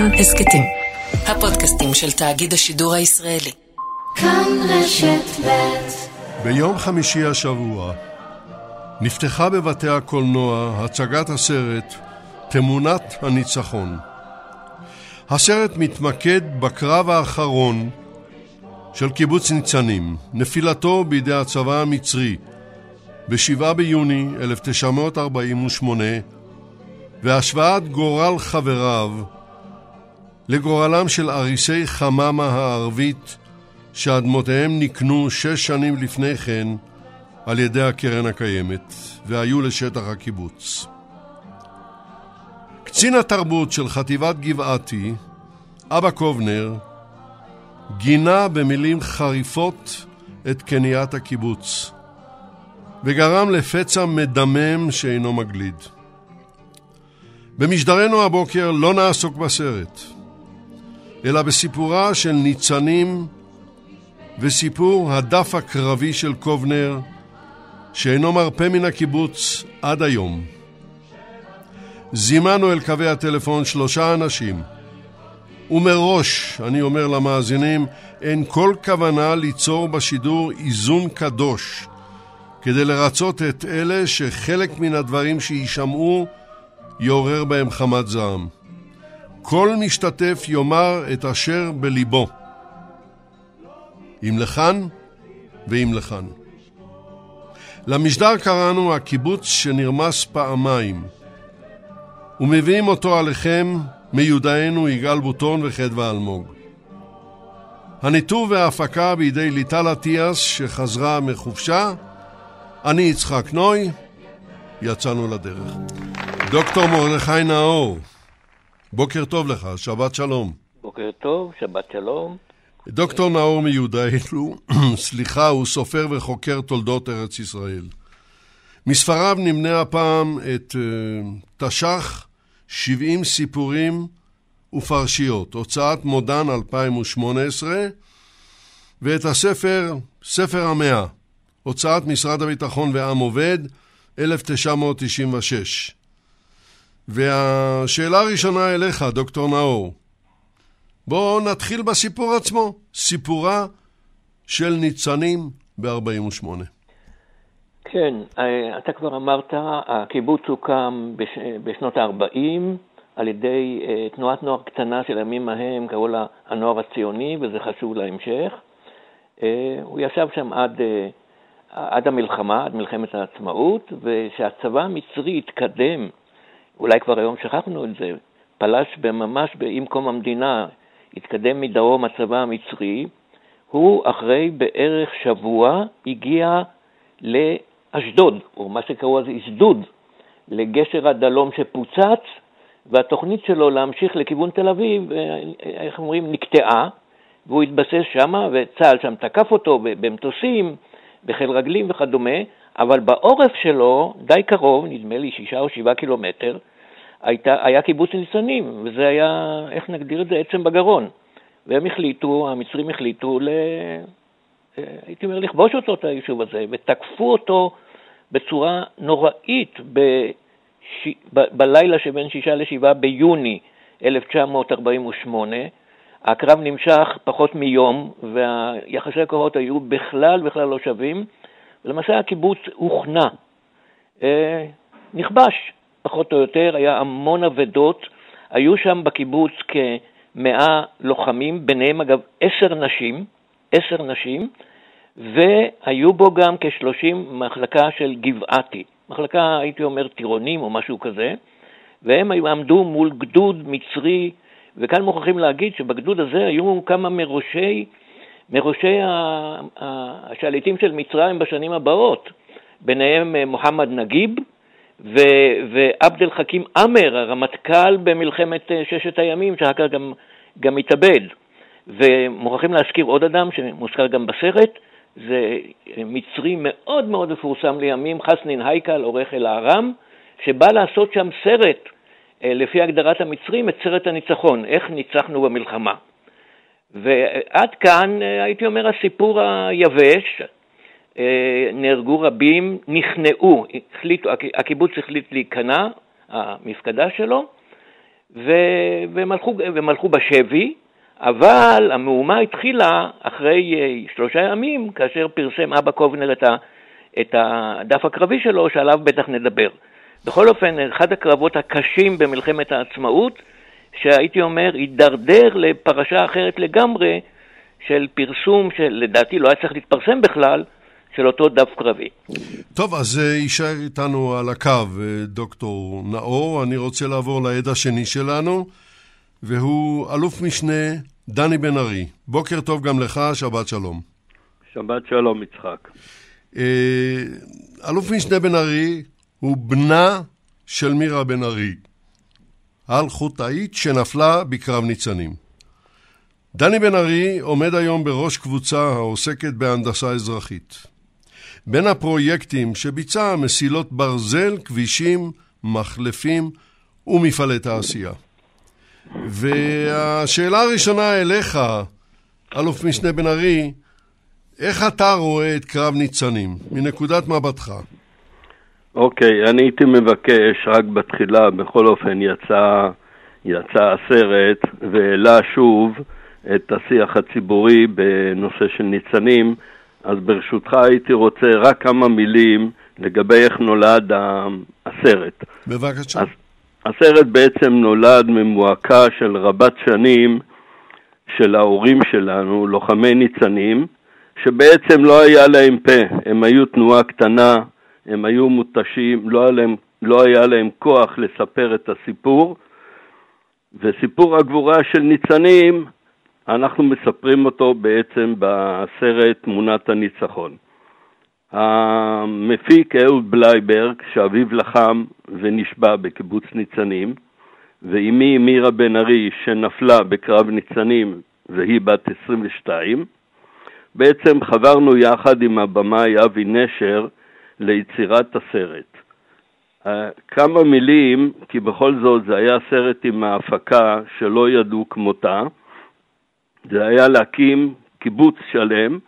כאן הסכתים. הפודקאסטים של תאגיד השידור הישראלי. כאן רשת ב' ביום חמישי השבוע נפתחה בבתי הקולנוע הצגת הסרט תמונת הניצחון. הסרט מתמקד בקרב האחרון של קיבוץ ניצנים, נפילתו בידי הצבא המצרי ב-7 ביוני 1948 והשוואת גורל חבריו לגורלם של אריסי חממה הערבית שאדמותיהם נקנו שש שנים לפני כן על ידי הקרן הקיימת והיו לשטח הקיבוץ. קצין התרבות של חטיבת גבעתי, אבא קובנר, גינה במילים חריפות את קניית הקיבוץ וגרם לפצע מדמם שאינו מגליד. במשדרנו הבוקר לא נעסוק בסרט, אלא בסיפורה של ניצנים וסיפור הדף הקרבי של קובנר, שאינו מרפה מן הקיבוץ עד היום. זימנו אל קווי הטלפון שלושה אנשים, ומראש, אני אומר למאזינים, אין כל כוונה ליצור בשידור איזון קדוש כדי לרצות את אלה שחלק מן הדברים שיישמעו יעורר בהם חמת זעם. כל משתתף יאמר את אשר בליבו. אם לכאן ואם לכאן. למשדר קראנו הקיבוץ שנרמס פעמיים, ומביאים אותו עליכם מיודענו יגאל בוטון וחדווה אלמוג. הניתוב וההפקה בידי ליטל אטיאס שחזרה מחופשה, אני יצחק נוי, יצאנו לדרך. דוקטור מרדכי נאור, בוקר טוב לך, שבת שלום. בוקר טוב, שבת שלום. דוקטור נאור מיודענו, סליחה, הוא סופר וחוקר תולדות ארץ ישראל. מספריו נמנה הפעם את uh, תש"ח 70 סיפורים ופרשיות, הוצאת מודן 2018, ואת הספר, ספר המאה, הוצאת משרד הביטחון ועם עובד, 1996. והשאלה הראשונה אליך, דוקטור נאור. בואו נתחיל בסיפור עצמו, סיפורה של ניצנים ב-48. כן, אה, אתה כבר אמרת, הקיבוץ הוקם בש... בשנות ה-40 על ידי אה, תנועת נוער קטנה של הימים ההם, קראו לה הנוער הציוני, וזה חשוב להמשך. אה, הוא ישב שם עד, עד המלחמה, עד מלחמת העצמאות, וכשהצבא המצרי התקדם אולי כבר היום שכחנו את זה, פלש ממש עם קום המדינה, התקדם מדרום הצבא המצרי, הוא אחרי בערך שבוע הגיע לאשדוד, או מה שקראו אז אשדוד, לגשר הדלום שפוצץ, והתוכנית שלו להמשיך לכיוון תל אביב, איך אומרים, נקטעה, והוא התבסס שם, וצה"ל שם תקף אותו במטוסים, בחיל רגלים וכדומה, אבל בעורף שלו, די קרוב, נדמה לי שישה או שבעה קילומטר, הייתה, היה קיבוץ ניצנים, וזה היה, איך נגדיר את זה, עצם בגרון. והם החליטו, המצרים החליטו, ל... הייתי אומר, לכבוש אותו, את היישוב הזה, ותקפו אותו בצורה נוראית בש... ב... בלילה שבין שישה לשבעה ביוני 1948. הקרב נמשך פחות מיום, ויחסי הכוחות היו בכלל בכלל לא שווים, ולמעשה הקיבוץ הוכנע, אה, נכבש. פחות או יותר, היה המון אבדות. היו שם בקיבוץ כמאה לוחמים, ביניהם אגב עשר נשים, עשר נשים, והיו בו גם כשלושים מחלקה של גבעתי, מחלקה, הייתי אומר, טירונים או משהו כזה, והם עמדו מול גדוד מצרי, וכאן מוכרחים להגיד שבגדוד הזה היו כמה מראשי, מראשי השליטים של מצרים בשנים הבאות, ביניהם אה, מוחמד נגיב, ועבד אל חכים עמר, הרמטכ"ל במלחמת אה, ששת הימים, שאחר כך גם, גם התאבד. ומוכרחים להזכיר עוד אדם שמוזכר גם בסרט, זה מצרי מאוד מאוד מפורסם לימים, חסנין הייקל, עורך אל הארם, שבא לעשות שם סרט, אה, לפי הגדרת המצרים, את סרט הניצחון, איך ניצחנו במלחמה. ועד כאן, אה, הייתי אומר, הסיפור היבש, אה, נהרגו רבים, נכנעו, החליטו, הקיבוץ החליט להיכנע, המפקדה שלו, והם הלכו, והם הלכו בשבי, אבל המהומה התחילה אחרי שלושה ימים, כאשר פרסם אבא קובנר את, ה, את הדף הקרבי שלו, שעליו בטח נדבר. בכל אופן, אחד הקרבות הקשים במלחמת העצמאות, שהייתי אומר, הידרדר לפרשה אחרת לגמרי של פרסום שלדעתי לא היה צריך להתפרסם בכלל, של אותו דף קרבי. טוב, אז אה, יישאר איתנו על הקו אה, דוקטור נאור. אני רוצה לעבור לעד השני שלנו, והוא אלוף משנה דני בן ארי. בוקר טוב גם לך, שבת שלום. שבת שלום, יצחק. אה, אלוף משנה בן ארי הוא בנה של מירה בן ארי, על-חוטאית שנפלה בקרב ניצנים. דני בן ארי עומד היום בראש קבוצה העוסקת בהנדסה אזרחית. בין הפרויקטים שביצע מסילות ברזל, כבישים, מחלפים ומפעלי תעשייה. והשאלה הראשונה אליך, אלוף משנה בן ארי, איך אתה רואה את קרב ניצנים, מנקודת מבטך? אוקיי, okay, אני הייתי מבקש, רק בתחילה, בכל אופן יצא, יצא הסרט והעלה שוב את השיח הציבורי בנושא של ניצנים, אז ברשותך הייתי רוצה רק כמה מילים לגבי איך נולד הסרט. בבקשה. הסרט בעצם נולד ממועקה של רבת שנים של ההורים שלנו, לוחמי ניצנים, שבעצם לא היה להם פה, הם היו תנועה קטנה, הם היו מותשים, לא היה להם, לא היה להם כוח לספר את הסיפור, וסיפור הגבורה של ניצנים אנחנו מספרים אותו בעצם בסרט תמונת הניצחון. המפיק אהוד בלייברג, שאביו לחם ונשבע בקיבוץ ניצנים, ואימי מירה בן ארי, שנפלה בקרב ניצנים והיא בת 22, בעצם חברנו יחד עם הבמאי אבי נשר ליצירת הסרט. כמה מילים, כי בכל זאת זה היה סרט עם ההפקה שלא ידעו כמותה, זה היה להקים קיבוץ שלם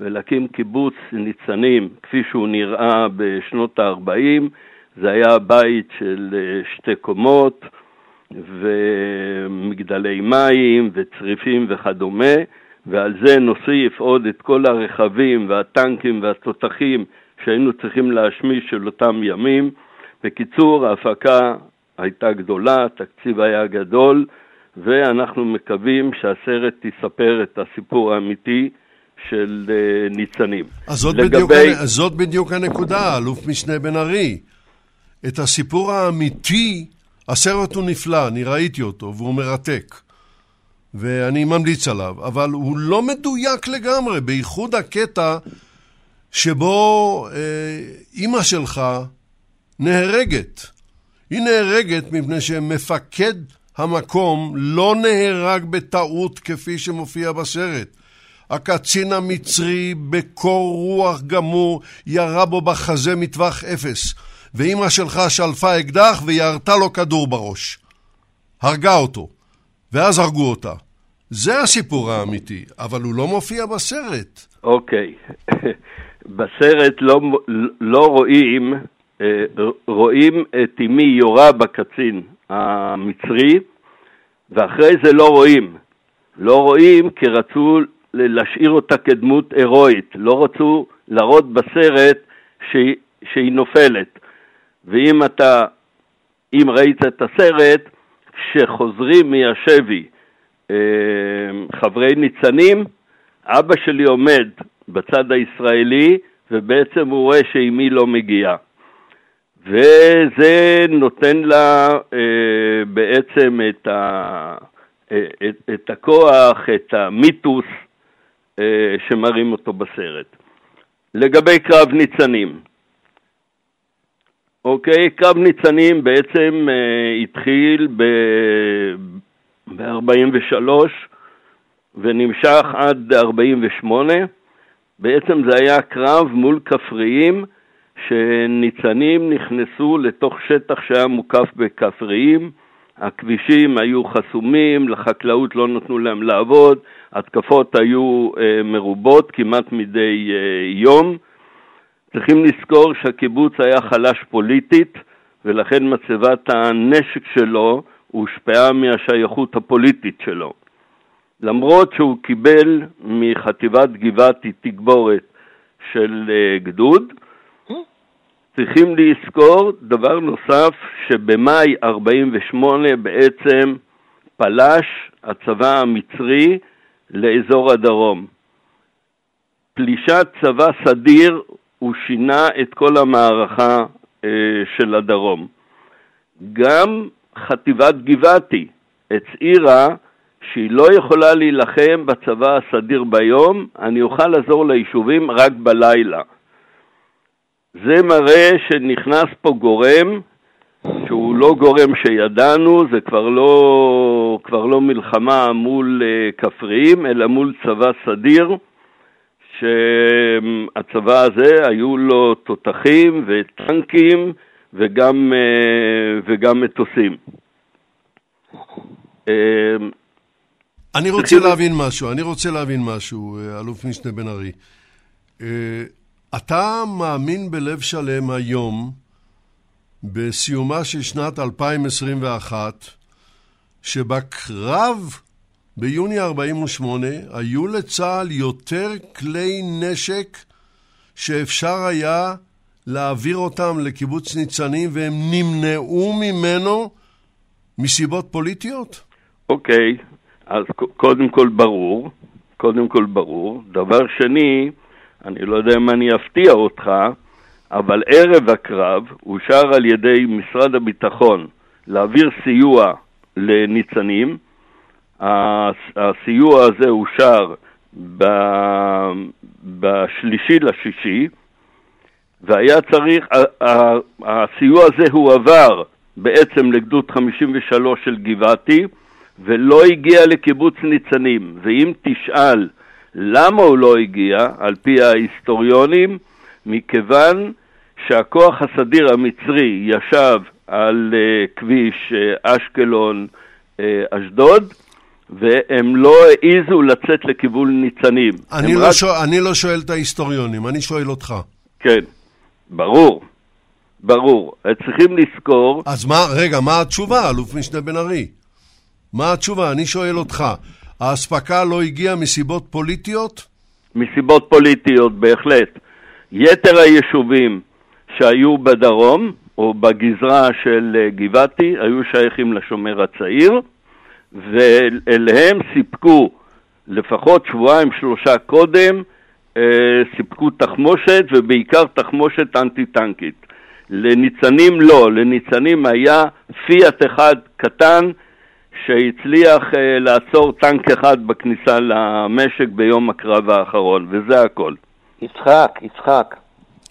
ולהקים קיבוץ ניצנים כפי שהוא נראה בשנות ה-40. זה היה בית של אה, שתי קומות ומגדלי מים וצריפים וכדומה, ועל זה נוסיף עוד את כל הרכבים והטנקים והתותחים שהיינו צריכים להשמיש של אותם ימים. בקיצור, ההפקה הייתה גדולה, התקציב היה גדול, ואנחנו מקווים שהסרט יספר את הסיפור האמיתי של uh, ניצנים. אז זאת, לגבי... בדיוק, זאת בדיוק הנקודה, אלוף משנה בן ארי. את הסיפור האמיתי, הסרט הוא נפלא, אני ראיתי אותו, והוא מרתק. ואני ממליץ עליו, אבל הוא לא מדויק לגמרי, בייחוד הקטע שבו אה, אימא שלך נהרגת. היא נהרגת מפני שמפקד המקום לא נהרג בטעות כפי שמופיע בסרט. הקצין המצרי בקור רוח גמור ירה בו בחזה מטווח אפס, ואימא שלך שלפה אקדח וירתה לו כדור בראש. הרגה אותו, ואז הרגו אותה. זה הסיפור האמיתי, אבל הוא לא מופיע בסרט. אוקיי. בסרט לא, לא רואים, אה, רואים את אמי יורה בקצין, המצרי, ואחרי זה לא רואים. לא רואים כי רצו להשאיר אותה כדמות הירואית, לא רצו להראות בסרט שהיא, שהיא נופלת. ואם אתה, אם ראית את הסרט, כשחוזרים מהשבי אה, חברי ניצנים, אבא שלי עומד בצד הישראלי, ובעצם הוא רואה שאימי לא מגיעה. וזה נותן לה אה, בעצם את, ה, אה, את, את הכוח, את המיתוס אה, שמראים אותו בסרט. לגבי קרב ניצנים, אוקיי, קרב ניצנים בעצם התחיל ב-43 ונמשך עד 48. בעצם זה היה קרב מול כפריים שניצנים נכנסו לתוך שטח שהיה מוקף בכפריים, הכבישים היו חסומים, לחקלאות לא נתנו להם לעבוד, התקפות היו אה, מרובות כמעט מדי אה, יום. צריכים לזכור שהקיבוץ היה חלש פוליטית, ולכן מצבת הנשק שלו הושפעה מהשייכות הפוליטית שלו. למרות שהוא קיבל מחטיבת גבעתי תגבורת של אה, גדוד, צריכים לזכור דבר נוסף, שבמאי 48' בעצם פלש הצבא המצרי לאזור הדרום. פלישת צבא סדיר, הוא שינה את כל המערכה אה, של הדרום. גם חטיבת גבעתי הצהירה שהיא לא יכולה להילחם בצבא הסדיר ביום, אני אוכל לעזור ליישובים רק בלילה. זה מראה שנכנס פה גורם שהוא לא גורם שידענו, זה כבר לא, כבר לא מלחמה מול uh, כפריים, אלא מול צבא סדיר, שהצבא הזה היו לו תותחים וטנקים וגם, uh, וגם מטוסים. Uh, אני רוצה להבין משהו, אני רוצה להבין משהו, אלוף משנה בן ארי. אתה מאמין בלב שלם היום, בסיומה של שנת 2021, שבקרב ביוני 48 היו לצה"ל יותר כלי נשק שאפשר היה להעביר אותם לקיבוץ ניצנים והם נמנעו ממנו מסיבות פוליטיות? אוקיי, okay. אז קודם כל ברור, קודם כל ברור. דבר שני, אני לא יודע אם אני אפתיע אותך, אבל ערב הקרב אושר על ידי משרד הביטחון להעביר סיוע לניצנים. הסיוע הזה אושר ב... בשלישי לשישי, והיה צריך, הסיוע הזה הועבר בעצם לגדוד 53 של גבעתי, ולא הגיע לקיבוץ ניצנים. ואם תשאל למה הוא לא הגיע, על פי ההיסטוריונים, מכיוון שהכוח הסדיר המצרי ישב על uh, כביש uh, אשקלון-אשדוד, uh, והם לא העיזו לצאת לכיוון ניצנים. אני לא, רק... שואל, אני לא שואל את ההיסטוריונים, אני שואל אותך. כן, ברור, ברור. צריכים לזכור... אז מה, רגע, מה התשובה, אלוף משנה בן ארי? מה התשובה? אני שואל אותך. האספקה לא הגיעה מסיבות פוליטיות? מסיבות פוליטיות, בהחלט. יתר היישובים שהיו בדרום, או בגזרה של אה, גבעתי, היו שייכים לשומר הצעיר, ואליהם סיפקו לפחות שבועיים שלושה קודם, אה, סיפקו תחמושת, ובעיקר תחמושת אנטי-טנקית. לניצנים לא, לניצנים היה פיאט אחד קטן שהצליח uh, לעצור טנק אחד בכניסה למשק ביום הקרב האחרון, וזה הכל. יצחק, יצחק.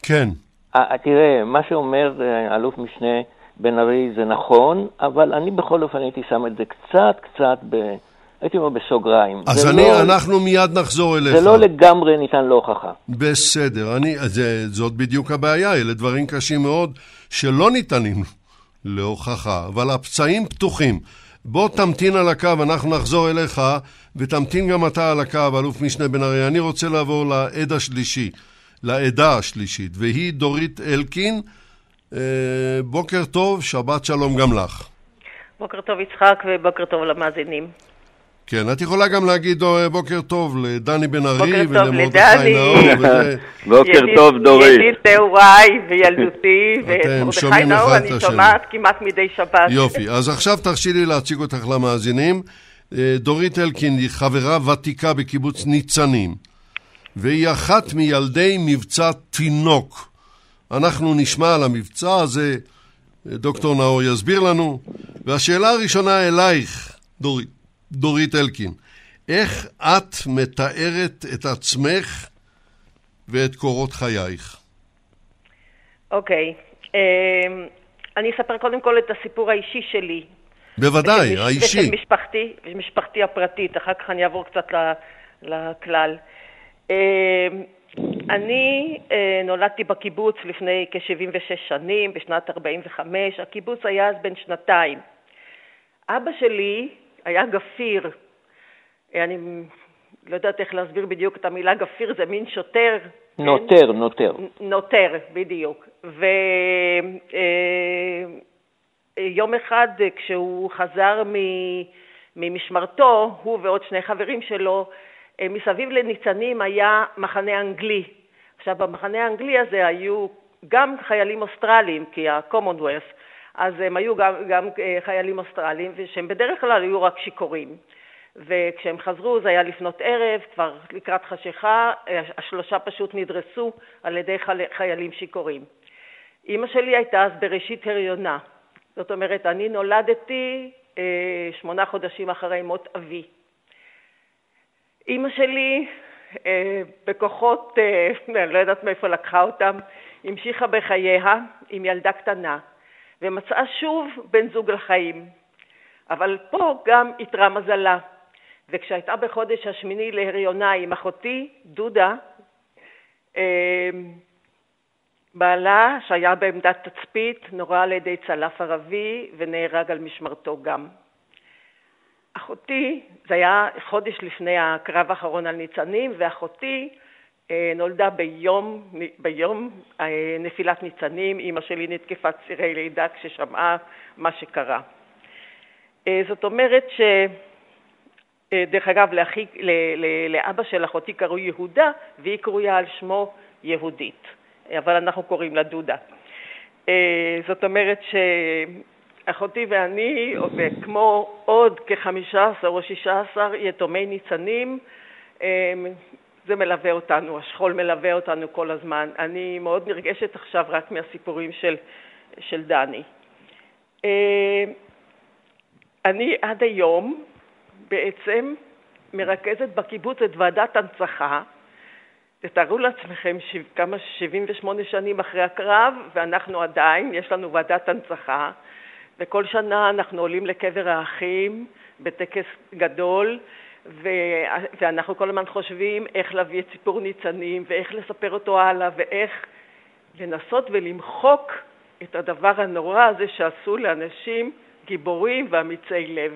כן. Uh, תראה, מה שאומר uh, אלוף משנה בן ארי זה נכון, אבל אני בכל אופן הייתי שם את זה קצת קצת ב... הייתי אומר בסוגריים. אז אני, לא, אנחנו מיד נחזור אליך. זה לא לגמרי ניתן להוכחה. בסדר, אני, זה, זאת בדיוק הבעיה, אלה דברים קשים מאוד שלא ניתנים להוכחה, אבל הפצעים פתוחים. בוא תמתין על הקו, אנחנו נחזור אליך, ותמתין גם אתה על הקו, אלוף משנה בן ארי. אני רוצה לעבור לעד השלישי, לעדה השלישית, והיא דורית אלקין. אה, בוקר טוב, שבת שלום גם לך. בוקר טוב יצחק ובוקר טוב למאזינים. כן, את יכולה גם להגיד אה, בוקר טוב לדני בן ארי ולמרדכי נאור. בוקר טוב דורית. ידיד נעוריי וילדותי, ואת מרדכי נאור אני שומעת כמעט מדי שבת. יופי, אז עכשיו תרשי לי להציג אותך למאזינים. אה, דורית אלקין היא חברה ותיקה בקיבוץ ניצנים, והיא אחת מילדי מבצע תינוק. אנחנו נשמע על המבצע הזה, אה, דוקטור נאור יסביר לנו. והשאלה הראשונה אלייך, דורית. דורית אלקין, איך את מתארת את עצמך ואת קורות חייך? אוקיי, okay. אמ, אני אספר קודם כל את הסיפור האישי שלי. בוודאי, ושל, האישי. ושל משפחתי, משפחתי הפרטית, אחר כך אני אעבור קצת לכלל. אמ, אני אה, נולדתי בקיבוץ לפני כ-76 שנים, בשנת 45, הקיבוץ היה אז בן שנתיים. אבא שלי היה גפיר. אני לא יודעת איך להסביר בדיוק את המילה גפיר, זה מין שוטר. נוטר, כן? נוטר. נוטר, בדיוק. יום אחד כשהוא חזר ממשמרתו, הוא ועוד שני חברים שלו, מסביב לניצנים היה מחנה אנגלי. עכשיו, במחנה האנגלי הזה היו גם חיילים אוסטרליים, כי ה-commonwealth, אז הם היו גם, גם חיילים אוסטרליים, שהם בדרך כלל היו רק שיכורים. וכשהם חזרו זה היה לפנות ערב, כבר לקראת חשיכה, השלושה פשוט נדרסו על ידי חיילים שיכורים. אימא שלי הייתה אז בראשית הריונה, זאת אומרת, אני נולדתי אה, שמונה חודשים אחרי מות אבי. אימא שלי, אה, בכוחות, אה, אני לא יודעת מאיפה לקחה אותם, המשיכה בחייה עם ילדה קטנה, ומצאה שוב בן זוג לחיים. אבל פה גם איתרה מזלה. וכשהייתה בחודש השמיני להריונה עם אחותי, דודה, אה, בעלה, שהיה בעמדת תצפית, נורה על ידי צלף ערבי ונהרג על משמרתו גם. אחותי, זה היה חודש לפני הקרב האחרון על ניצנים, ואחותי נולדה ביום, ביום אה, נפילת ניצנים. אימא שלי נתקפה צירי לידה כששמעה מה שקרה. זאת אומרת ש... אה, דרך אגב, לאחי, לאבא של אחותי קראו יהודה, והיא קרויה על שמו יהודית, אבל אנחנו קוראים לה דודה. אה, זאת אומרת שאחותי ואני, כמו עוד כ-15 או 16 יתומי ניצנים, אה, זה מלווה אותנו, השכול מלווה אותנו כל הזמן. אני מאוד נרגשת עכשיו רק מהסיפורים של, של דני. אני עד היום בעצם מרכזת בקיבוץ את ועדת הנצחה. תתארו לעצמכם כמה 78 שנים אחרי הקרב, ואנחנו עדיין, יש לנו ועדת הנצחה, וכל שנה אנחנו עולים לקבר האחים בטקס גדול, ואנחנו כל הזמן חושבים איך להביא את סיפור ניצנים, ואיך לספר אותו הלאה, ואיך לנסות ולמחוק את הדבר הנורא הזה שעשו לאנשים גיבורים ואמיצי לב.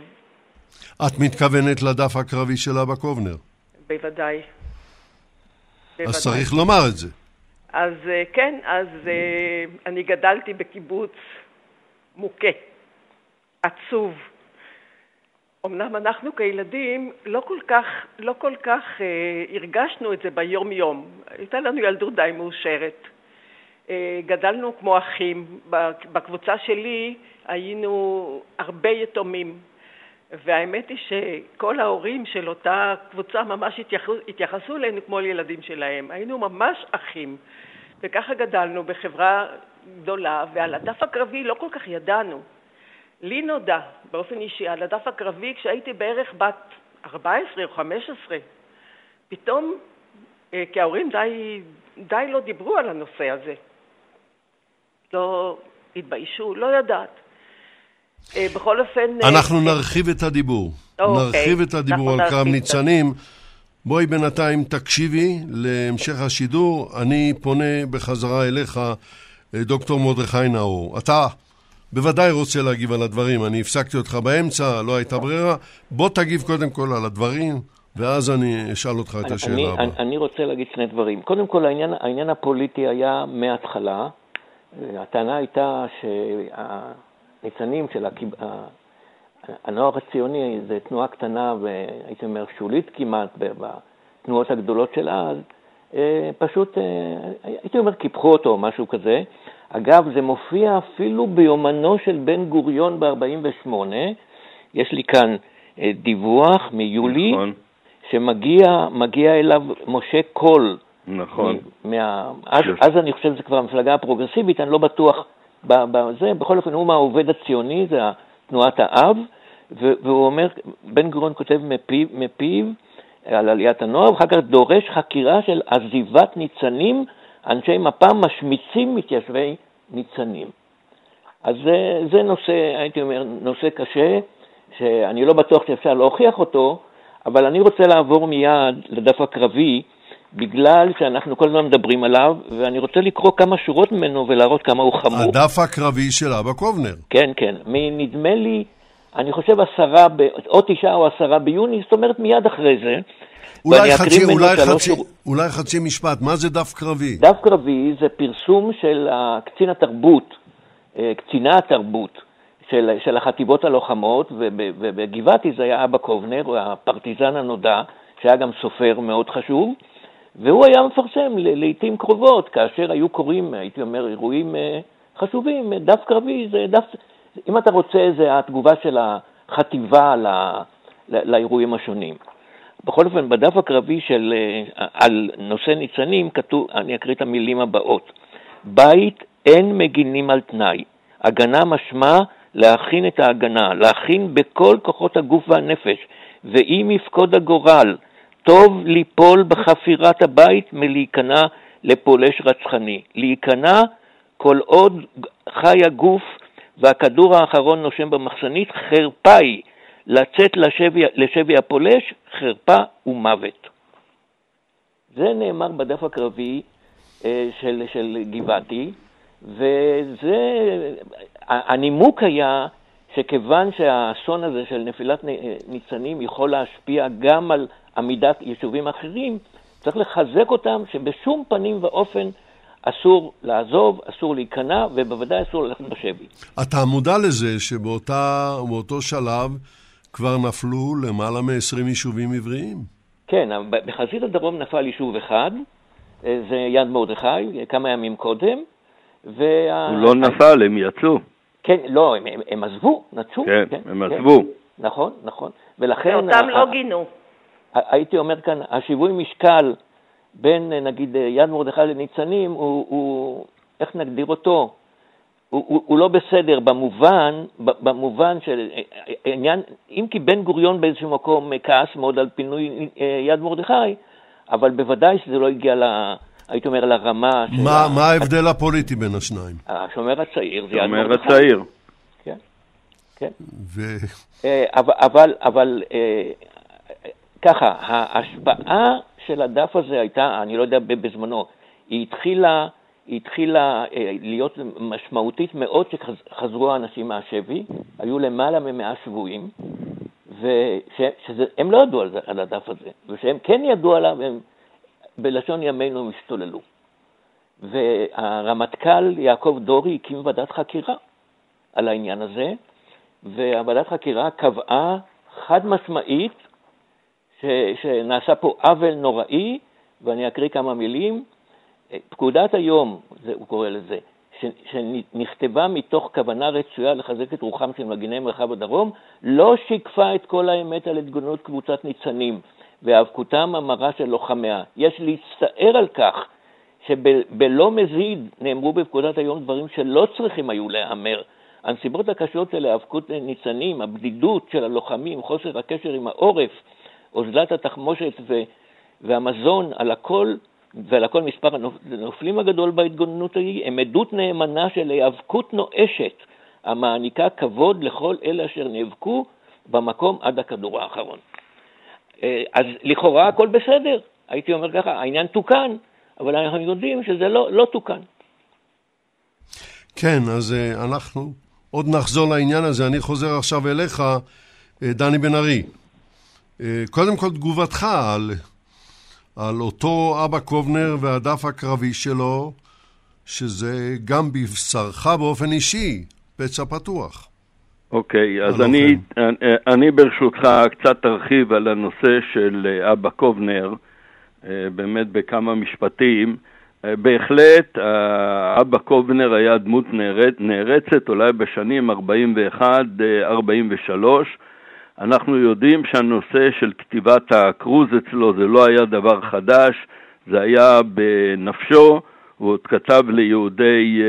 את מתכוונת לדף הקרבי של אבא קובנר. בוודאי. אז צריך לומר את זה. אז אה, כן, אז אה, אני גדלתי בקיבוץ מוכה, עצוב. אמנם אנחנו כילדים לא כל כך, לא כל כך אה, הרגשנו את זה ביום-יום. הייתה לנו ילדות די מאושרת. אה, גדלנו כמו אחים. בקבוצה שלי היינו הרבה יתומים. והאמת היא שכל ההורים של אותה קבוצה ממש התייחסו, התייחסו אלינו כמו לילדים שלהם. היינו ממש אחים. וככה גדלנו בחברה גדולה, ועל הדף הקרבי לא כל כך ידענו. לי נודע באופן אישי על הדף הקרבי כשהייתי בערך בת 14 או 15. פתאום, אה, כי ההורים די, די לא דיברו על הנושא הזה. לא התביישו, לא יודעת. אה, בכל אופן... אה, אנחנו כן. נרחיב את הדיבור. אוקיי. נרחיב את הדיבור על קרב ניצנים. בואי בינתיים תקשיבי להמשך השידור. אני פונה בחזרה אליך, דוקטור מרדכי נאור. אתה בוודאי רוצה להגיב על הדברים. אני הפסקתי אותך באמצע, לא הייתה ברירה. בוא תגיב קודם כל על הדברים, ואז אני אשאל אותך את השאלה הבאה. אני, אני רוצה להגיד שני דברים. קודם כל, העניין, העניין הפוליטי היה מההתחלה. הטענה הייתה שה... הניצנים של הקיב... הנוער הציוני זה תנועה קטנה והייתי אומר שולית כמעט בתנועות הגדולות של אז, אה, פשוט, אה, הייתי אומר, קיפחו אותו או משהו כזה. אגב, זה מופיע אפילו ביומנו של בן גוריון ב-48, יש לי כאן אה, דיווח מיולי, נכון. שמגיע אליו משה קול. נכון. מה, אז, אז אני חושב שזה כבר המפלגה הפרוגרסיבית, אני לא בטוח בזה, בכל אופן הוא מהעובד הציוני, זה תנועת האב, והוא אומר, בן גוריון כותב מפיו, מפיו על עליית הנוער, ואחר כך דורש חקירה של עזיבת ניצנים, אנשי מפ"ם משמיצים מתיישבי ניצנים. אז זה, זה נושא, הייתי אומר, נושא קשה, שאני לא בטוח שאפשר להוכיח אותו, אבל אני רוצה לעבור מיד לדף הקרבי, בגלל שאנחנו כל הזמן מדברים עליו, ואני רוצה לקרוא כמה שורות ממנו ולהראות כמה הוא חמור. הדף הקרבי של אבא קובנר. כן, כן. נדמה לי, אני חושב עשרה, ב, או תשעה או עשרה ביוני, זאת אומרת מיד אחרי זה. אולי חצי, אולי, חצי, שור... אולי חצי משפט, מה זה דף קרבי? דף קרבי זה פרסום של קצין התרבות, אה, קצינה התרבות של, של החטיבות הלוחמות, ובגבעתי זה היה אבא קובנר, הפרטיזן הנודע, שהיה גם סופר מאוד חשוב, והוא היה מפרסם לעיתים קרובות, כאשר היו קורים, הייתי אומר, אירועים אה, חשובים, דף קרבי זה דף, אם אתה רוצה, זה התגובה של החטיבה לא, לאירועים השונים. בכל אופן, בדף הקרבי של, אה, על נושא ניצנים כתוב, אני אקריא את המילים הבאות: בית אין מגינים על תנאי. הגנה משמע להכין את ההגנה, להכין בכל כוחות הגוף והנפש, ואם יפקוד הגורל, טוב ליפול בחפירת הבית מלהיכנע לפולש רצחני. להיכנע כל עוד חי הגוף והכדור האחרון נושם במחסנית, חרפה היא לצאת לשבי, לשבי הפולש, חרפה ומוות. זה נאמר בדף הקרבי אה, של, של גבעתי, וזה, הנימוק היה שכיוון שהאסון הזה של נפילת ניצנים יכול להשפיע גם על עמידת יישובים אחרים, צריך לחזק אותם שבשום פנים ואופן אסור לעזוב, אסור להיכנע, ובוודאי אסור ללכת בשבי. אתה מודע לזה שבאותו שלב כבר נפלו למעלה מ-20 יישובים עבריים? כן, בחזית הדרום נפל יישוב אחד, אה, זה יד מרדכי, כמה ימים קודם. וה... הוא לא נפל, הם יצאו. כן, לא, הם, הם, הם עזבו, נטשו. כן, כן הם כן. עזבו. נכון, נכון. ולכן... ואותם לא גינו. הייתי אומר כאן, השיווי משקל בין נגיד יד מרדכי לניצנים הוא, הוא איך נגדיר אותו? הוא, הוא, הוא לא בסדר במובן, במובן של עניין, אם כי בן גוריון באיזשהו מקום כעס מאוד על פינוי אה, יד מרדכי, אבל בוודאי שזה לא הגיע ל... הייתי אומר לרמה של... מה, ה... מה ההבדל הפוליטי בין השניים? השומר הצעיר זה יד מרדכי. השומר הצעיר. כן, כן. ו... אה, אבל, אבל, אבל אה, ככה, ההשפעה של הדף הזה הייתה, אני לא יודע בזמנו, היא התחילה, היא התחילה אה, להיות משמעותית מאוד שחזרו האנשים מהשבי, היו למעלה ממאה שבויים, והם לא ידעו על, זה, על הדף הזה, ושהם כן ידעו עליו, הם בלשון ימינו הם השתוללו. והרמטכ"ל יעקב דורי הקים ועדת חקירה על העניין הזה, והוועדת חקירה קבעה חד משמעית ש, שנעשה פה עוול נוראי, ואני אקריא כמה מילים. פקודת היום, זה, הוא קורא לזה, שנכתבה מתוך כוונה רצויה לחזק את רוחם של מגיני מרחב הדרום, לא שיקפה את כל האמת על התגוננות קבוצת ניצנים והיאבקותם המרה של לוחמיה. יש להצטער על כך שבלא מזיד נאמרו בפקודת היום דברים שלא צריכים היו להיאמר. הנסיבות הקשות של היאבקות ניצנים, הבדידות של הלוחמים, חוסר הקשר עם העורף, אוזלת התחמושת ו- והמזון, על הכל, ועל הכל מספר הנופלים הגדול בהתגוננות ההיא, הם עדות נאמנה של היאבקות נואשת, המעניקה כבוד לכל אלה אשר נאבקו במקום עד הכדור האחרון. אה, אז לכאורה הכל בסדר, הייתי אומר ככה, העניין תוקן, אבל אנחנו יודעים שזה לא, לא תוקן. כן, אז אה, אנחנו עוד נחזור לעניין הזה. אני חוזר עכשיו אליך, אה, דני בן ארי. קודם כל תגובתך על, על אותו אבא קובנר והדף הקרבי שלו, שזה גם בבשרך באופן אישי, פצע פתוח. אוקיי, אז אני, אני, אני ברשותך קצת ארחיב על הנושא של אבא קובנר, באמת בכמה משפטים. בהחלט, אבא קובנר היה דמות נערצת, אולי בשנים 41-43. אנחנו יודעים שהנושא של כתיבת הכרוז אצלו זה לא היה דבר חדש, זה היה בנפשו, הוא עוד כתב ליהודי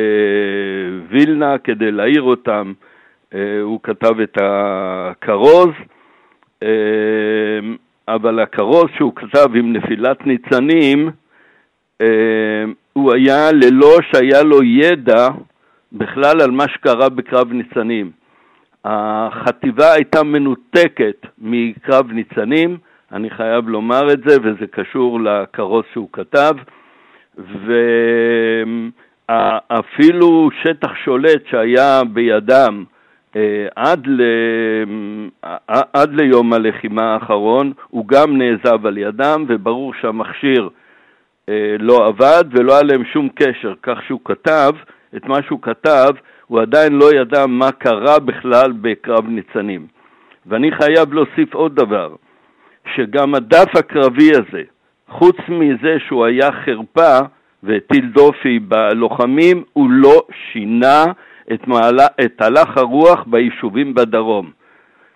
וילנה כדי להעיר אותם, הוא כתב את הכרוז, אבל הכרוז שהוא כתב עם נפילת ניצנים, הוא היה ללא שהיה לו ידע בכלל על מה שקרה בקרב ניצנים. החטיבה הייתה מנותקת מקרב ניצנים, אני חייב לומר את זה, וזה קשור לכרוז שהוא כתב, ואפילו שטח שולט שהיה בידם אה, עד, ל... עד ליום הלחימה האחרון, הוא גם נעזב על ידם, וברור שהמכשיר אה, לא עבד ולא היה להם שום קשר, כך שהוא כתב, את מה שהוא כתב, הוא עדיין לא ידע מה קרה בכלל בקרב ניצנים. ואני חייב להוסיף עוד דבר, שגם הדף הקרבי הזה, חוץ מזה שהוא היה חרפה והטיל דופי בלוחמים, הוא לא שינה את, מעלה, את הלך הרוח ביישובים בדרום.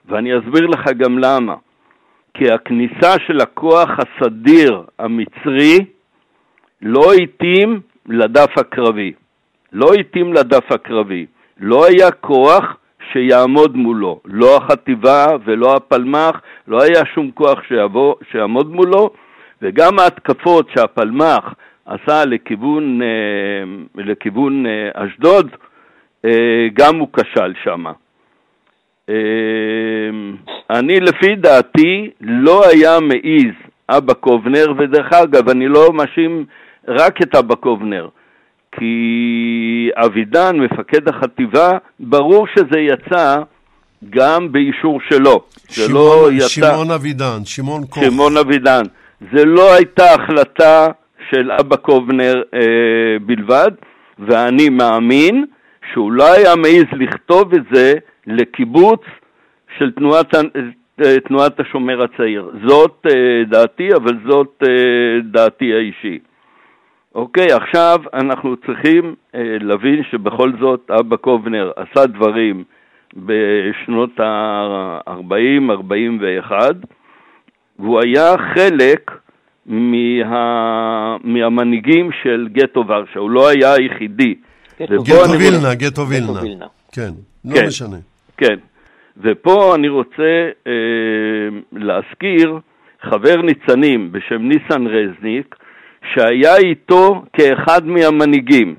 ואני אסביר לך גם למה. כי הכניסה של הכוח הסדיר המצרי לא התאים לדף הקרבי. לא התאים לדף הקרבי. לא היה כוח שיעמוד מולו, לא החטיבה ולא הפלמ"ח, לא היה שום כוח שיבוא, שיעמוד מולו, וגם ההתקפות שהפלמ"ח עשה לכיוון, אה, לכיוון אה, אשדוד, אה, גם הוא כשל שם. אני לפי דעתי לא היה מעיז אבא קובנר, ודרך אגב, אני לא מאשים רק את אבא קובנר, כי אבידן, מפקד החטיבה, ברור שזה יצא גם באישור שלו. שמעון, זה לא יצא... שמעון אבידן, שמעון קוף. שמעון אבידן. זה לא הייתה החלטה של אבא קובנר אה, בלבד, ואני מאמין שהוא לא היה מעז לכתוב את זה לקיבוץ של תנועת, אה, תנועת השומר הצעיר. זאת אה, דעתי, אבל זאת אה, דעתי האישית. אוקיי, עכשיו אנחנו צריכים אה, להבין שבכל זאת אבא קובנר עשה דברים בשנות ה-40-41, והוא היה חלק מה... מהמנהיגים של גטו ורשה, הוא לא היה היחידי. גטו וילנה, גטו וילנה. כן, לא כן, משנה. כן, ופה אני רוצה אה, להזכיר חבר ניצנים בשם ניסן רזניק, שהיה איתו כאחד מהמנהיגים.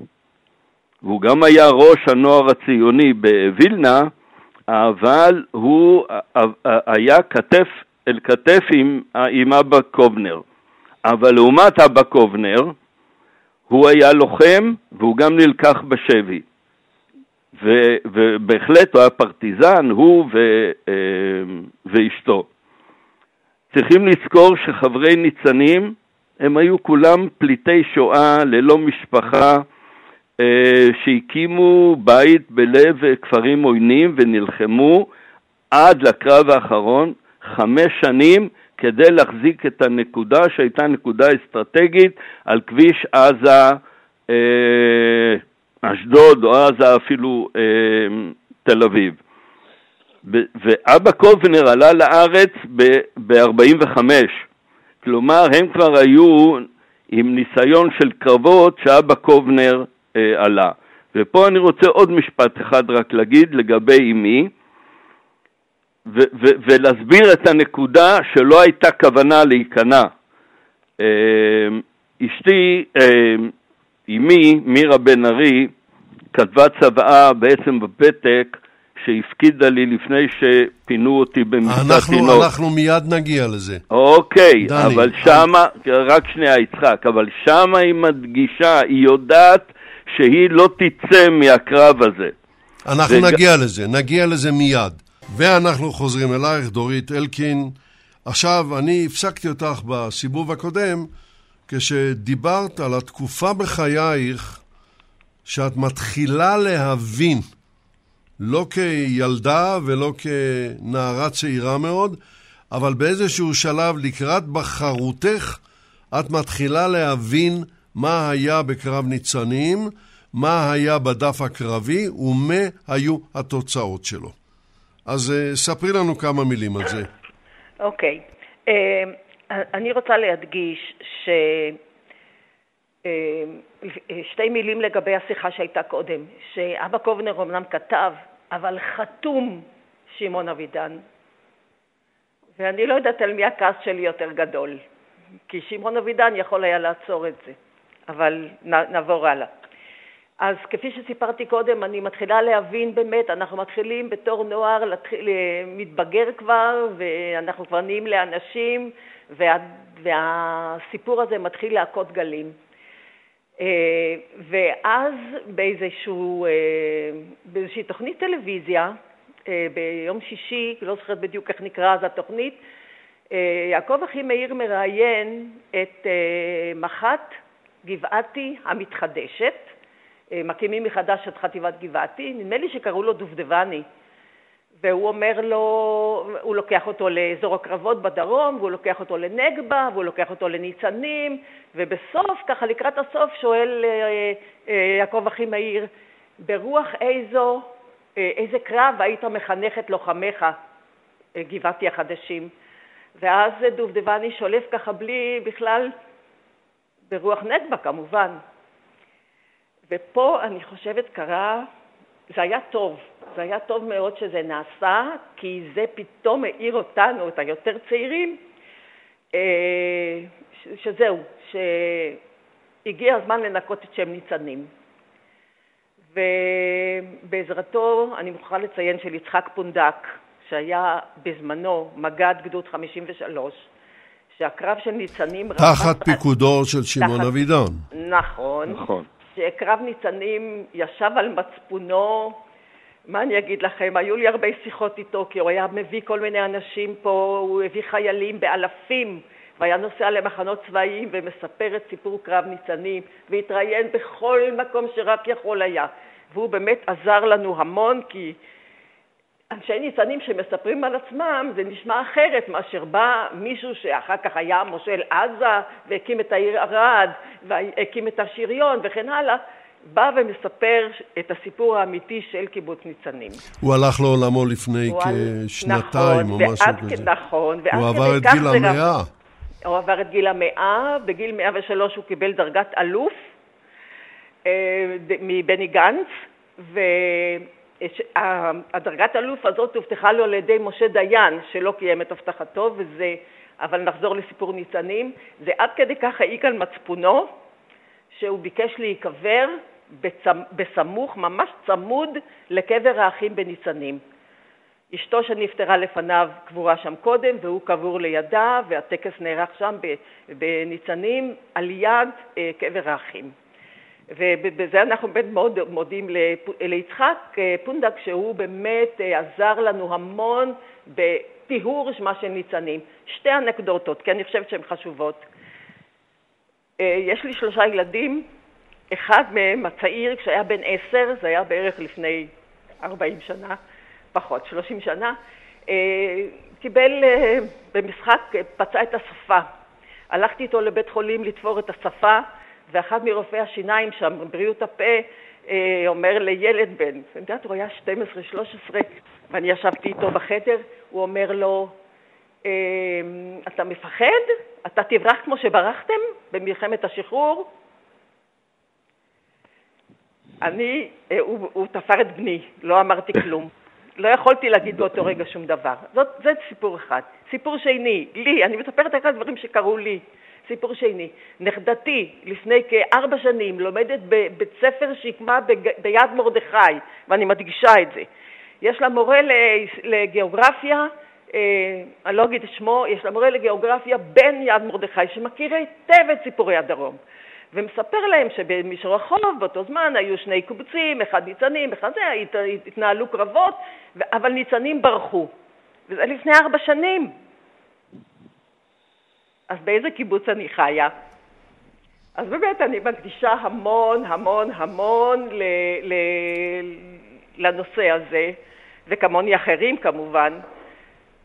והוא גם היה ראש הנוער הציוני בווילנה, אבל הוא היה כתף אל כתף עם, עם אבא קובנר. אבל לעומת אבא קובנר, הוא היה לוחם והוא גם נלקח בשבי. ו, ובהחלט הוא היה פרטיזן, הוא ו, אה, ואשתו. צריכים לזכור שחברי ניצנים הם היו כולם פליטי שואה ללא משפחה אה, שהקימו בית בלב כפרים עוינים ונלחמו עד לקרב האחרון חמש שנים כדי להחזיק את הנקודה שהייתה נקודה אסטרטגית על כביש עזה אה, אשדוד או עזה אפילו אה, תל אביב. ואבא קובנר עלה לארץ ב-45 כלומר, הם כבר היו עם ניסיון של קרבות שאבא קובנר אה, עלה. ופה אני רוצה עוד משפט אחד רק להגיד לגבי אמי, ולהסביר את הנקודה שלא הייתה כוונה להיכנע. אה, אשתי, אה, אמי, מירה בן ארי, כתבה צוואה בעצם בפתק שהפקידה לי לפני שפינו אותי במבצע תינוק. אנחנו מיד נגיע לזה. אוקיי, דני, אבל שמה, אני... רק שנייה יצחק, אבל שמה היא מדגישה, היא יודעת שהיא לא תצא מהקרב הזה. אנחנו וג... נגיע לזה, נגיע לזה מיד. ואנחנו חוזרים אלייך, דורית אלקין. עכשיו, אני הפסקתי אותך בסיבוב הקודם, כשדיברת על התקופה בחייך שאת מתחילה להבין לא כילדה ולא כנערה צעירה מאוד, אבל באיזשהו שלב לקראת בחרותך, את מתחילה להבין מה היה בקרב ניצנים, מה היה בדף הקרבי ומה היו התוצאות שלו. אז uh, ספרי לנו כמה מילים על זה. אוקיי. Okay. Uh, אני רוצה להדגיש ש... Uh, שתי מילים לגבי השיחה שהייתה קודם, שאבא קובנר אמנם כתב, אבל חתום שמעון אבידן. ואני לא יודעת על מי הכעס שלי יותר גדול, כי שמעון אבידן יכול היה לעצור את זה, אבל נעבור הלאה. אז כפי שסיפרתי קודם, אני מתחילה להבין באמת, אנחנו מתחילים בתור נוער להתחיל, מתבגר כבר, ואנחנו כבר נהיים לאנשים, וה, והסיפור הזה מתחיל להכות גלים. אה, ואז באיזשהו, אה, באיזושהי תוכנית טלוויזיה, אה, ביום שישי, לא זוכרת בדיוק איך נקרא אז התוכנית, יעקב אחימאיר מראיין את מח"ט גבעתי המתחדשת, מקימים מחדש את חטיבת גבעתי, נדמה לי שקראו לו דובדבני, והוא אומר לו, הוא לוקח אותו לאזור הקרבות בדרום, והוא לוקח אותו לנגבה, והוא לוקח אותו לניצנים, ובסוף, ככה לקראת הסוף, שואל אה, אה, יעקב אחימאיר, ברוח איזו, אה, איזה קרב היית מחנך את לוחמיך, גבעתי החדשים? ואז דובדבני שולף ככה בלי בכלל, ברוח נגבה כמובן. ופה אני חושבת קרה, זה היה טוב, זה היה טוב מאוד שזה נעשה, כי זה פתאום העיר אותנו, את היותר צעירים, אה, שזהו, שהגיע הזמן לנקות את שם ניצנים. ובעזרתו, אני מוכרחה לציין, של יצחק פונדק, שהיה בזמנו מג"ד גדוד 53, שהקרב של ניצנים... תחת פיקודו של שמעון אבידן. נכון. נכון. שקרב ניצנים ישב על מצפונו, מה אני אגיד לכם, היו לי הרבה שיחות איתו, כי הוא היה מביא כל מיני אנשים פה, הוא הביא חיילים באלפים, והיה נוסע למחנות צבאיים ומספר את סיפור קרב ניצנים, והתראיין בכל מקום שרק יכול היה. והוא באמת עזר לנו המון, כי אנשי ניצנים שמספרים על עצמם זה נשמע אחרת מאשר בא מישהו שאחר כך היה מושל עזה והקים את העיר ערד והקים את השריון וכן הלאה, בא ומספר את הסיפור האמיתי של קיבוץ ניצנים. הוא הלך לעולמו לפני כשנתיים נכון, או משהו כזה. נכון, הוא עבר את גיל המאה. הוא עבר את גיל המאה, בגיל 103 הוא קיבל דרגת אלוף אה, מבני גנץ, ו... הדרגת אלוף הזאת הובטחה לו על ידי משה דיין, שלא קיים את הבטחתו, וזה, אבל נחזור לסיפור ניצנים, זה עד כדי כך העיק על מצפונו, שהוא ביקש להיקבר בסמוך, ממש צמוד, לקבר האחים בניצנים. אשתו שנפטרה לפניו קבורה שם קודם, והוא קבור לידה, והטקס נערך שם בניצנים על יד אה, קבר האחים. ובזה אנחנו באמת מאוד מודים ליצחק אה, פונדק, שהוא באמת אה, עזר לנו המון בטיהור שמה של ניצנים. שתי אנקדוטות, כי אני חושבת שהן חשובות. יש לי שלושה ילדים, אחד מהם הצעיר, כשהיה בן עשר, זה היה בערך לפני 40 שנה, פחות, 30 שנה, קיבל במשחק, פצע את השפה. הלכתי איתו לבית חולים לתפור את השפה, ואחד מרופאי השיניים שם, בריאות הפה, אה, אומר לילד בן, אני יודעת, הוא היה 12-13, ואני ישבתי איתו בחדר, הוא אומר לו, אה, אתה מפחד? אתה תברח כמו שברחתם במלחמת השחרור? אני, אה, הוא, הוא תפר את בני, לא אמרתי כלום. לא יכולתי להגיד באותו רגע שום דבר. זאת, זה סיפור אחד. סיפור שני, לי, אני מספרת רק על דברים שקרו לי. סיפור שני, נכדתי לפני כארבע שנים לומדת בבית ספר שקמה ביד מרדכי, ואני מדגישה את זה. יש לה מורה לגיאוגרפיה, אה, אני לא אגיד את שמו, יש לה מורה לגיאוגרפיה בן יד מרדכי שמכיר היטב את סיפורי הדרום. ומספר להם שבמישור החוף באותו זמן היו שני קיבוצים, אחד ניצנים, אחד זה, התנהלו קרבות, אבל ניצנים ברחו. וזה לפני ארבע שנים. אז באיזה קיבוץ אני חיה? אז באמת אני מקדישה המון המון המון ל, ל, לנושא הזה, וכמוני אחרים כמובן,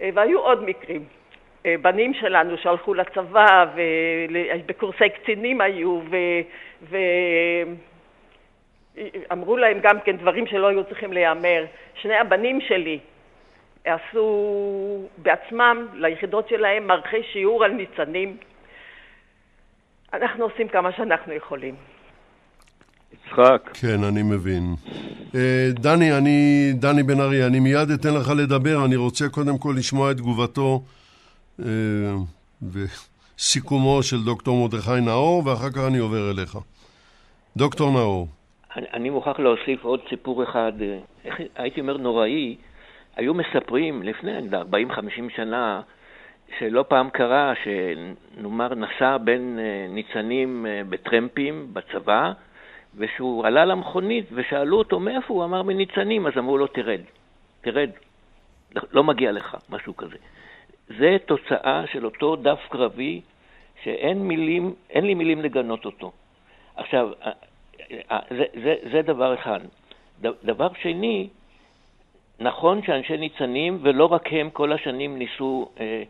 אה, והיו עוד מקרים. אה, בנים שלנו שהלכו לצבא, ובקורסי קצינים היו, ואמרו להם גם כן דברים שלא היו צריכים להיאמר. שני הבנים שלי, עשו בעצמם, ליחידות שלהם, מערכי שיעור על ניצנים. אנחנו עושים כמה שאנחנו יכולים. יצחק. כן, אני מבין. אה, דני, אני, דני בן ארי, אני מיד אתן לך לדבר, אני רוצה קודם כל לשמוע את תגובתו וסיכומו של דוקטור מרדכי נאור, ואחר כך אני עובר אליך. דוקטור נאור. אני, אני מוכרח להוסיף עוד סיפור אחד, אה, הייתי אומר נוראי, היו מספרים לפני 40-50 שנה שלא פעם קרה שנאמר נסע בין אה, ניצנים אה, בטרמפים בצבא ושהוא עלה למכונית ושאלו אותו מאיפה הוא אמר מניצנים אז אמרו לו תרד, תרד, לא מגיע לך, משהו כזה. זה תוצאה של אותו דף קרבי שאין מילים, אין לי מילים לגנות אותו. עכשיו, זה, זה, זה דבר אחד. דבר שני, נכון שאנשי ניצנים, ולא רק הם, כל השנים ניסו אה,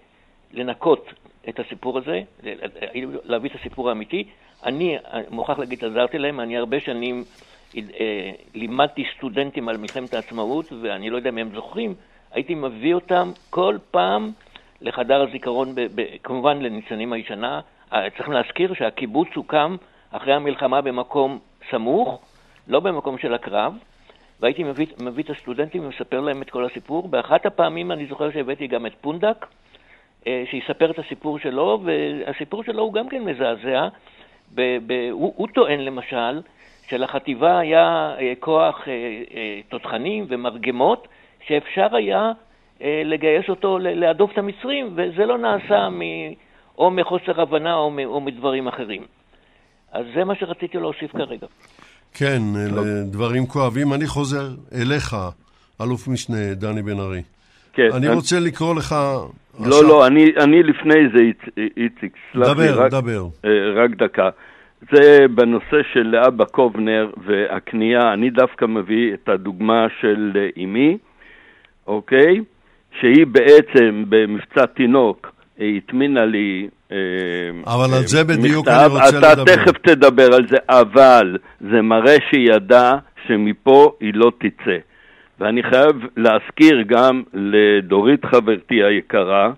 לנקות את הסיפור הזה, להביא את הסיפור האמיתי. אני מוכרח להגיד, עזרתי להם, אני הרבה שנים אה, לימדתי סטודנטים על מלחמת העצמאות, ואני לא יודע אם הם זוכרים, הייתי מביא אותם כל פעם לחדר הזיכרון, ב, ב, כמובן לניצנים הישנה. אה, צריך להזכיר שהקיבוץ הוקם אחרי המלחמה במקום סמוך, לא במקום של הקרב, והייתי מביא, מביא את הסטודנטים ומספר להם את כל הסיפור. באחת הפעמים אני זוכר שהבאתי גם את פונדק, אה, שיספר את הסיפור שלו, והסיפור שלו הוא גם כן מזעזע. ב, ב, הוא, הוא טוען למשל שלחטיבה היה אה, כוח תותחנים ומרגמות שאפשר היה לגייס אותו להדוף את המצרים, וזה לא נעשה מ, או מחוסר הבנה או, או מדברים אחרים. אז זה מה שרציתי להוסיף כרגע. כן, אלה דברים כואבים. אני חוזר אליך, אלוף משנה דני בן ארי. כן. אני אני רוצה לקרוא לך... לא, עכשיו... לא, אני, אני לפני זה, איציק, סלח לי, רק, דבר. אה, רק דקה. זה בנושא של לאבא קובנר והקנייה, אני דווקא מביא את הדוגמה של אמי, אוקיי? שהיא בעצם במבצע תינוק הטמינה לי אה, אבל על זה בדיוק מכתב, אני רוצה לדבר. אתה תכף תדבר על זה, אבל זה מראה שהיא ידעה שמפה היא לא תצא. ואני חייב להזכיר גם לדורית חברתי היקרה,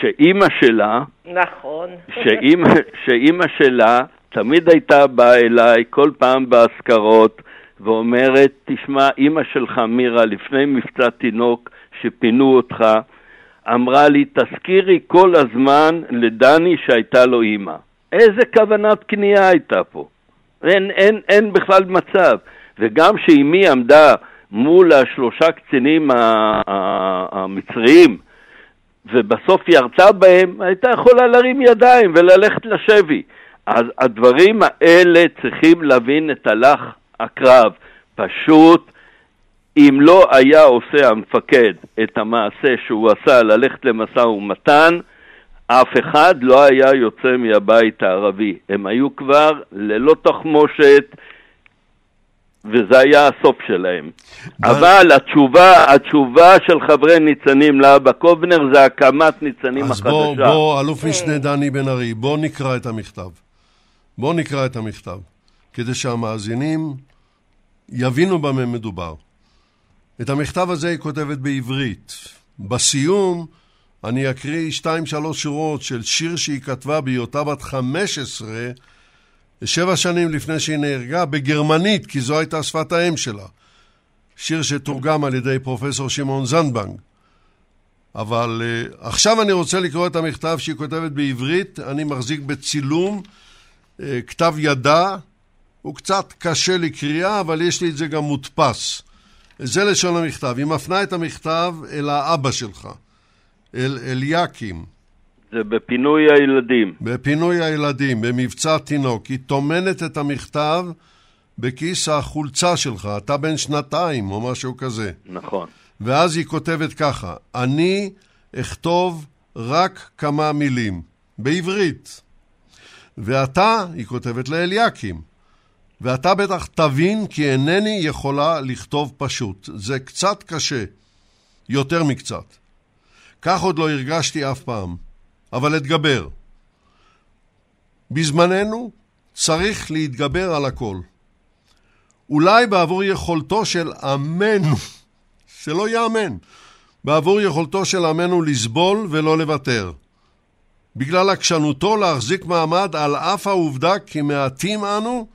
שאימא שלה, נכון, שאימא, שאימא שלה תמיד הייתה באה אליי כל פעם באזכרות ואומרת, תשמע, אימא שלך מירה, לפני מבצע תינוק שפינו אותך, אמרה לי, תזכירי כל הזמן לדני שהייתה לו אימא. איזה כוונת קנייה הייתה פה? אין, אין, אין בכלל מצב. וגם שאימי עמדה מול השלושה קצינים המצריים, ובסוף ירצה בהם, הייתה יכולה להרים ידיים וללכת לשבי. אז הדברים האלה צריכים להבין את הלך הקרב. פשוט אם לא היה עושה המפקד את המעשה שהוא עשה ללכת למשא ומתן, אף אחד לא היה יוצא מהבית הערבי. הם היו כבר ללא תחמושת, וזה היה הסוף שלהם. אבל התשובה, התשובה של חברי ניצנים לאבא קובנר זה הקמת ניצנים אז החדשה. אז בוא, בוא, אלוף משנה דני בן ארי, בוא נקרא את המכתב. בוא נקרא את המכתב, כדי שהמאזינים יבינו במה מדובר. את המכתב הזה היא כותבת בעברית. בסיום אני אקריא שתיים שלוש שורות של שיר שהיא כתבה בהיותה בת חמש עשרה, שבע שנים לפני שהיא נהרגה, בגרמנית, כי זו הייתה שפת האם שלה. שיר שתורגם על ידי פרופסור שמעון זנדבנג. אבל uh, עכשיו אני רוצה לקרוא את המכתב שהיא כותבת בעברית. אני מחזיק בצילום uh, כתב ידה. הוא קצת קשה לקריאה, אבל יש לי את זה גם מודפס. זה לשון המכתב. היא מפנה את המכתב אל האבא שלך, אל אליקים. זה בפינוי הילדים. בפינוי הילדים, במבצע תינוק. היא טומנת את המכתב בכיס החולצה שלך. אתה בן שנתיים או משהו כזה. נכון. ואז היא כותבת ככה: אני אכתוב רק כמה מילים, בעברית. ואתה, היא כותבת לאליקים, ואתה בטח תבין כי אינני יכולה לכתוב פשוט. זה קצת קשה, יותר מקצת. כך עוד לא הרגשתי אף פעם, אבל אתגבר. בזמננו צריך להתגבר על הכל. אולי בעבור יכולתו של עמנו, שלא יאמן, בעבור יכולתו של עמנו לסבול ולא לוותר. בגלל עקשנותו להחזיק מעמד על אף העובדה כי מעטים אנו,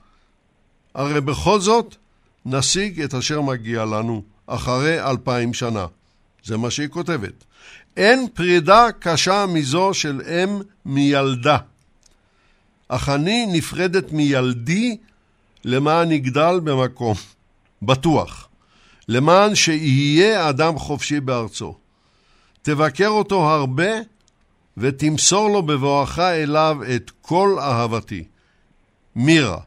הרי בכל זאת נשיג את אשר מגיע לנו אחרי אלפיים שנה. זה מה שהיא כותבת. אין פרידה קשה מזו של אם מילדה. אך אני נפרדת מילדי למען יגדל במקום, בטוח, למען שיהיה אדם חופשי בארצו. תבקר אותו הרבה ותמסור לו בבואך אליו את כל אהבתי. מירה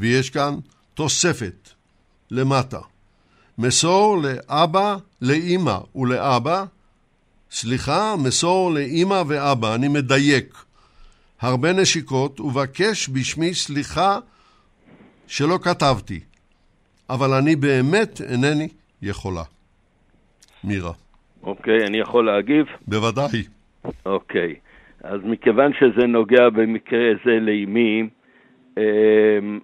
ויש כאן תוספת למטה. מסור לאבא, לאימא ולאבא, סליחה, מסור לאימא ואבא, אני מדייק. הרבה נשיקות, ובקש בשמי סליחה שלא כתבתי, אבל אני באמת אינני יכולה. מירה. אוקיי, אני יכול להגיב? בוודאי. אוקיי. אז מכיוון שזה נוגע במקרה זה לאימי,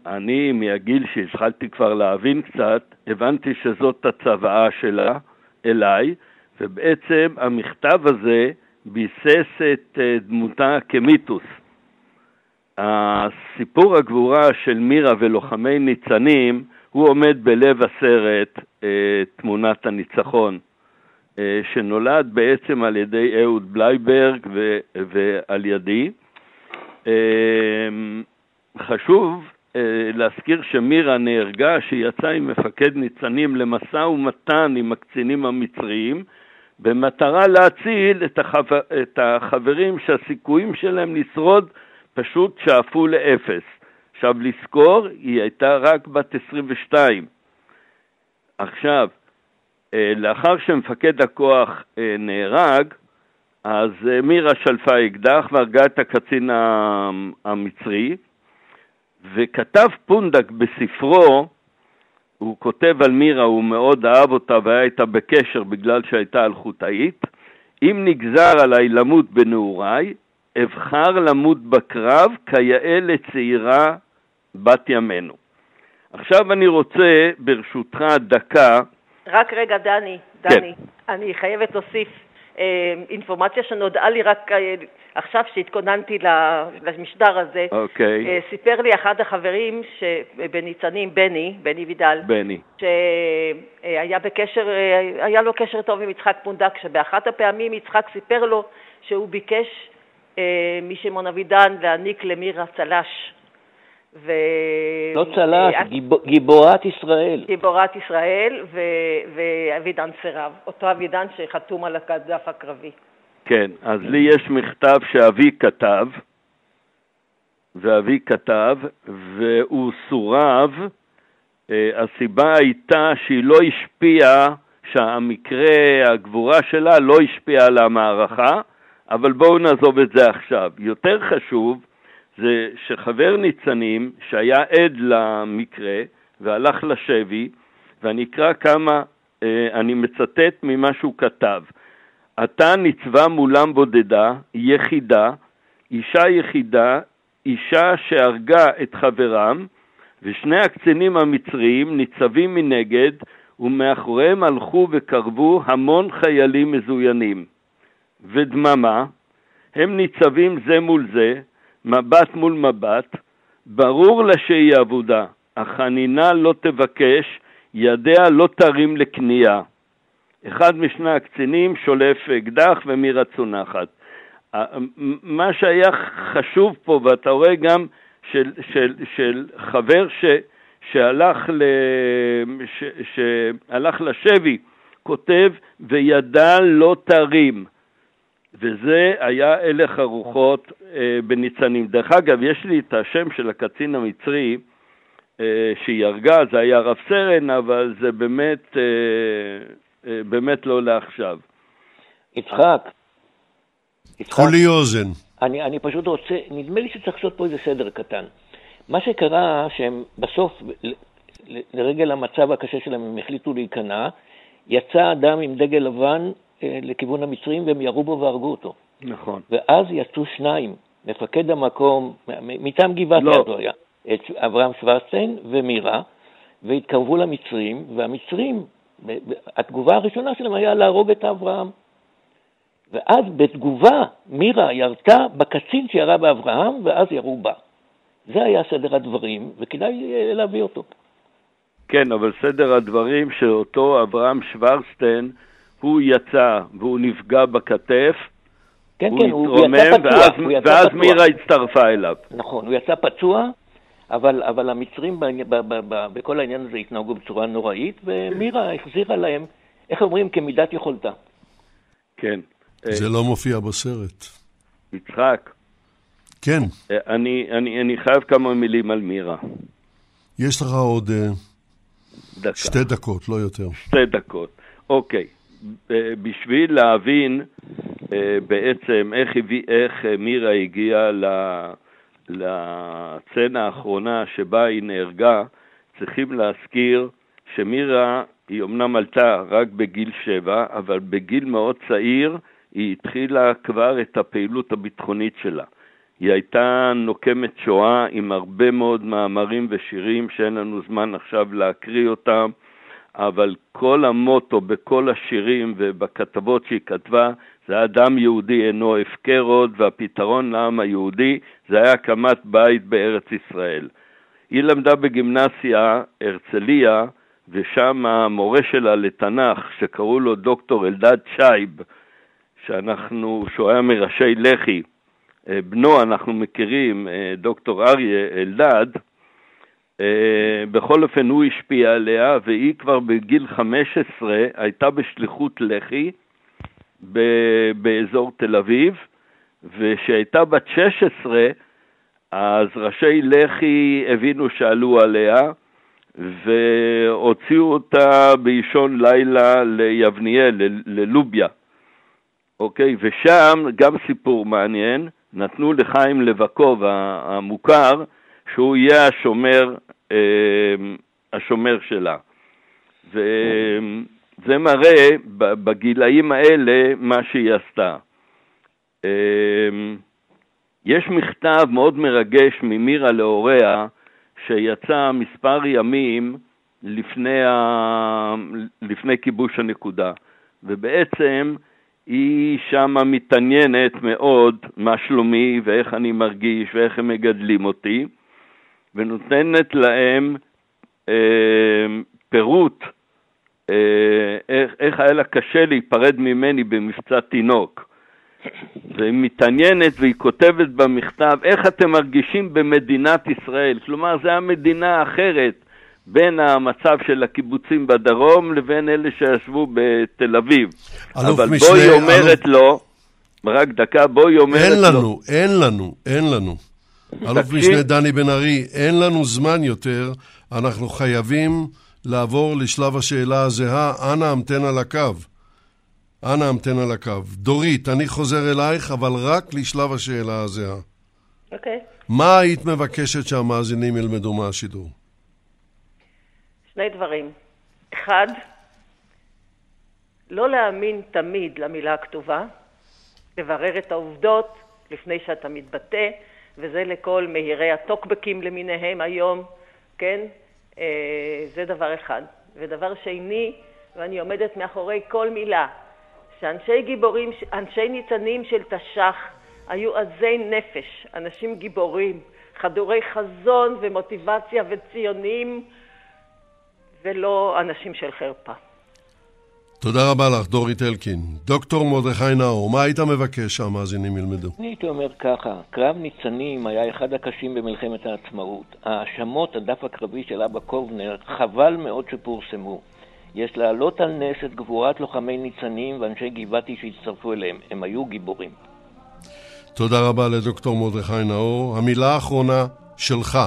אני, מהגיל שהתחלתי כבר להבין קצת, הבנתי שזאת הצוואה שלה אליי, ובעצם המכתב הזה ביסס את אה, דמותה כמיתוס. הסיפור הגבורה של מירה ולוחמי ניצנים הוא עומד בלב הסרט אה, תמונת הניצחון, אה, שנולד בעצם על ידי אהוד בלייברג ועל ידי. חשוב להזכיר שמירה נהרגה שיצאה עם מפקד ניצנים למשא ומתן עם הקצינים המצריים במטרה להציל את, החו... את החברים שהסיכויים שלהם לשרוד פשוט שאפו לאפס. עכשיו, לזכור, היא הייתה רק בת 22. עכשיו, אה, לאחר שמפקד הכוח אה, נהרג, אז אה, מירה שלפה אקדח והרגה את הקצין המצרי, וכתב פונדק בספרו הוא כותב על מירה, הוא מאוד אהב אותה והיה איתה בקשר בגלל שהייתה אלחוטאית. אם נגזר עליי למות בנעוריי, אבחר למות בקרב כיאה לצעירה בת ימינו. עכשיו אני רוצה, ברשותך, דקה. רק רגע, דני, כן. דני, כן. אני חייבת להוסיף אינפורמציה שנודעה לי רק אה, עכשיו שהתכוננתי למשדר הזה. אוקיי. אה, סיפר לי אחד החברים בניצנים, בני, בני וידל. בני. שהיה בקשר, היה לו קשר טוב עם יצחק פונדק, שבאחת הפעמים יצחק סיפר לו שהוא ביקש משמעון אבידן להעניק למירה צל"ש. ו... לא צל"ש, אה, גיב... גיבורת ישראל. גיבורת ישראל, ו... ואבידן סירב, אותו אבידן שחתום על הדף הקרבי. כן, אז לי יש מכתב שאבי כתב, ואבי כתב, והוא סורב. אה, הסיבה הייתה שהיא לא השפיעה, שהמקרה, הגבורה שלה לא השפיעה על המערכה, אבל בואו נעזוב את זה עכשיו. יותר חשוב, זה שחבר ניצנים שהיה עד למקרה והלך לשבי, ואני אקרא כמה, אה, אני מצטט ממה שהוא כתב. עתה ניצבה מולם בודדה, יחידה, אישה יחידה, אישה שהרגה את חברם, ושני הקצינים המצריים ניצבים מנגד, ומאחוריהם הלכו וקרבו המון חיילים מזוינים. ודממה, הם ניצבים זה מול זה, מבט מול מבט, ברור לה שהיא אבודה, החנינה לא תבקש, ידיה לא תרים לקנייה. אחד משני הקצינים שולף אקדח ומירה צונחת. מה שהיה חשוב פה, ואתה רואה גם של, של, של חבר ש, שהלך, ל, ש, שהלך לשבי, כותב, וידה לא תרים. וזה היה הלך הרוחות אה, בניצנים. דרך אגב, יש לי את השם של הקצין המצרי אה, שהיא הרגה, זה היה רב סרן, אבל זה באמת, אה, אה, באמת לא לעכשיו. יצחק. כולי אוזן. אני, אני פשוט רוצה, נדמה לי שצריך לעשות פה איזה סדר קטן. מה שקרה, שהם בסוף, לרגל המצב הקשה שלהם, הם החליטו להיכנע, יצא אדם עם דגל לבן לכיוון המצרים והם ירו בו והרגו אותו. נכון. ואז יצאו שניים, מפקד המקום, מטעם גבעת לא. ידו היה, את אברהם שוורצטיין ומירה, והתקרבו למצרים, והמצרים, התגובה הראשונה שלהם היה להרוג את אברהם. ואז בתגובה מירה ירתה בקצין שירה באברהם, ואז ירו בה. זה היה סדר הדברים, וכדאי אה, להביא אותו. כן, אבל סדר הדברים שאותו אברהם שוורצטיין, הוא יצא והוא נפגע בכתף, כן, הוא כן, הוא יצא פצוע. ואז, הוא יצא ואז פצוע. מירה הצטרפה אליו. נכון, הוא יצא פצוע, אבל, אבל המצרים ב, ב, ב, ב, בכל העניין הזה התנהגו בצורה נוראית, ומירה החזירה להם, איך אומרים, כמידת יכולתה. כן. זה לא מופיע בסרט. יצחק. כן. אני, אני, אני חייב כמה מילים על מירה. יש לך עוד אה, דקה. שתי דקות, לא יותר. שתי דקות. אוקיי. בשביל להבין אה, בעצם איך, הביא, איך מירה הגיעה לסצנה האחרונה שבה היא נהרגה, צריכים להזכיר שמירה היא אמנם עלתה רק בגיל שבע, אבל בגיל מאוד צעיר היא התחילה כבר את הפעילות הביטחונית שלה. היא הייתה נוקמת שואה עם הרבה מאוד מאמרים ושירים שאין לנו זמן עכשיו להקריא אותם, אבל כל המוטו בכל השירים ובכתבות שהיא כתבה זה אדם יהודי אינו הפקר עוד, והפתרון לעם היהודי זה היה הקמת בית בארץ ישראל. היא למדה בגימנסיה הרצליה, ושם המורה שלה לתנ"ך, שקראו לו דוקטור אלדד שייב, שאנחנו, שהוא היה מראשי לח"י, אה, בנו אנחנו מכירים, אה, דוקטור אריה אלדד, בכל אופן הוא השפיע עליה, והיא כבר בגיל 15 הייתה בשליחות לח"י באזור תל אביב, וכשהייתה בת 16, אז ראשי לח"י הבינו שעלו עליה, והוציאו אותה באישון לילה ליבניאל, ללוביה. אוקיי? ושם גם סיפור מעניין, נתנו לחיים לבקוב המוכר, שהוא יהיה השומר, אה, השומר שלה. וזה מראה בגילאים האלה מה שהיא עשתה. אה, יש מכתב מאוד מרגש ממירה להוריה, שיצא מספר ימים לפני, ה... לפני כיבוש הנקודה, ובעצם היא שמה מתעניינת מאוד מה שלומי ואיך אני מרגיש ואיך הם מגדלים אותי, ונותנת להם אה, פירוט אה, איך, איך היה לה קשה להיפרד ממני במבצע תינוק. והיא מתעניינת והיא כותבת במכתב איך אתם מרגישים במדינת ישראל. כלומר, זו המדינה האחרת בין המצב של הקיבוצים בדרום לבין אלה שישבו בתל אביב. אבל משנה, היא אומרת אלוף... לו, רק דקה, בו היא אומרת אין לנו, לו... אין לנו, אין לנו. אלוף משנה דני בן ארי, אין לנו זמן יותר, אנחנו חייבים לעבור לשלב השאלה הזהה, אנא המתן על הקו. אנא המתן על הקו. דורית, אני חוזר אלייך, אבל רק לשלב השאלה הזהה. אוקיי. Okay. מה היית מבקשת שהמאזינים ילמדו מהשידור? שני דברים. אחד, לא להאמין תמיד למילה הכתובה, לברר את העובדות לפני שאתה מתבטא, וזה לכל מהירי הטוקבקים למיניהם היום, כן? אה, זה דבר אחד. ודבר שני, ואני עומדת מאחורי כל מילה, שאנשי גיבורים, אנשי ניצנים של תש"ח היו עזי נפש, אנשים גיבורים, חדורי חזון ומוטיבציה וציונים, ולא אנשים של חרפה. תודה רבה לך, דורית אלקין. דוקטור מרדכי נאור, מה היית מבקש שהמאזינים ילמדו? אני הייתי אומר ככה, קרב ניצנים היה אחד הקשים במלחמת העצמאות. ההאשמות, הדף הקרבי של אבא קובנר, חבל מאוד שפורסמו. יש להעלות על נס את גבורת לוחמי ניצנים ואנשי גבעתי שהצטרפו אליהם. הם היו גיבורים. תודה רבה לדוקטור מרדכי נאור. המילה האחרונה שלך,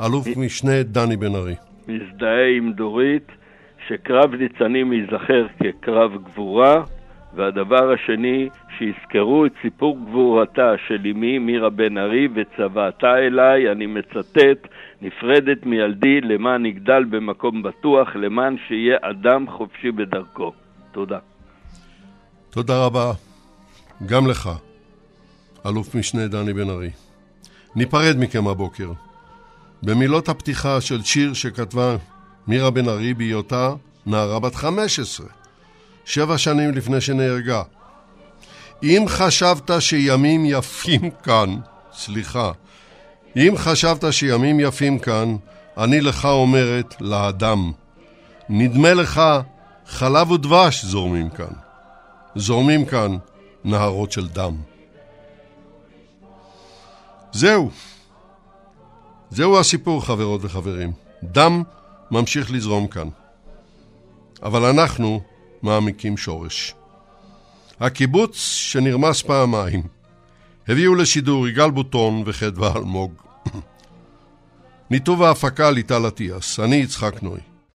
אלוף משנה דני בן ארי. מזדהה עם דורית שקרב ניצנים ייזכר כקרב גבורה, והדבר השני, שיזכרו את סיפור גבורתה של אמי מירה בן ארי וצוואתה אליי, אני מצטט, נפרדת מילדי למען יגדל במקום בטוח, למען שיהיה אדם חופשי בדרכו. תודה. תודה רבה. גם לך, אלוף משנה דני בן ארי. ניפרד מכם הבוקר. במילות הפתיחה של שיר שכתבה מירה בן ארי בהיותה נערה בת 15, שבע שנים לפני שנהרגה. אם חשבת שימים יפים כאן, סליחה, אם חשבת שימים יפים כאן, אני לך אומרת, לאדם. נדמה לך, חלב ודבש זורמים כאן. זורמים כאן נהרות של דם. זהו. זהו הסיפור, חברות וחברים. דם ממשיך לזרום כאן. אבל אנחנו מעמיקים שורש. הקיבוץ שנרמס פעמיים הביאו לשידור יגאל בוטון וחדווה אלמוג. ניתוב ההפקה ליטל אטיאס, אני יצחק נוי.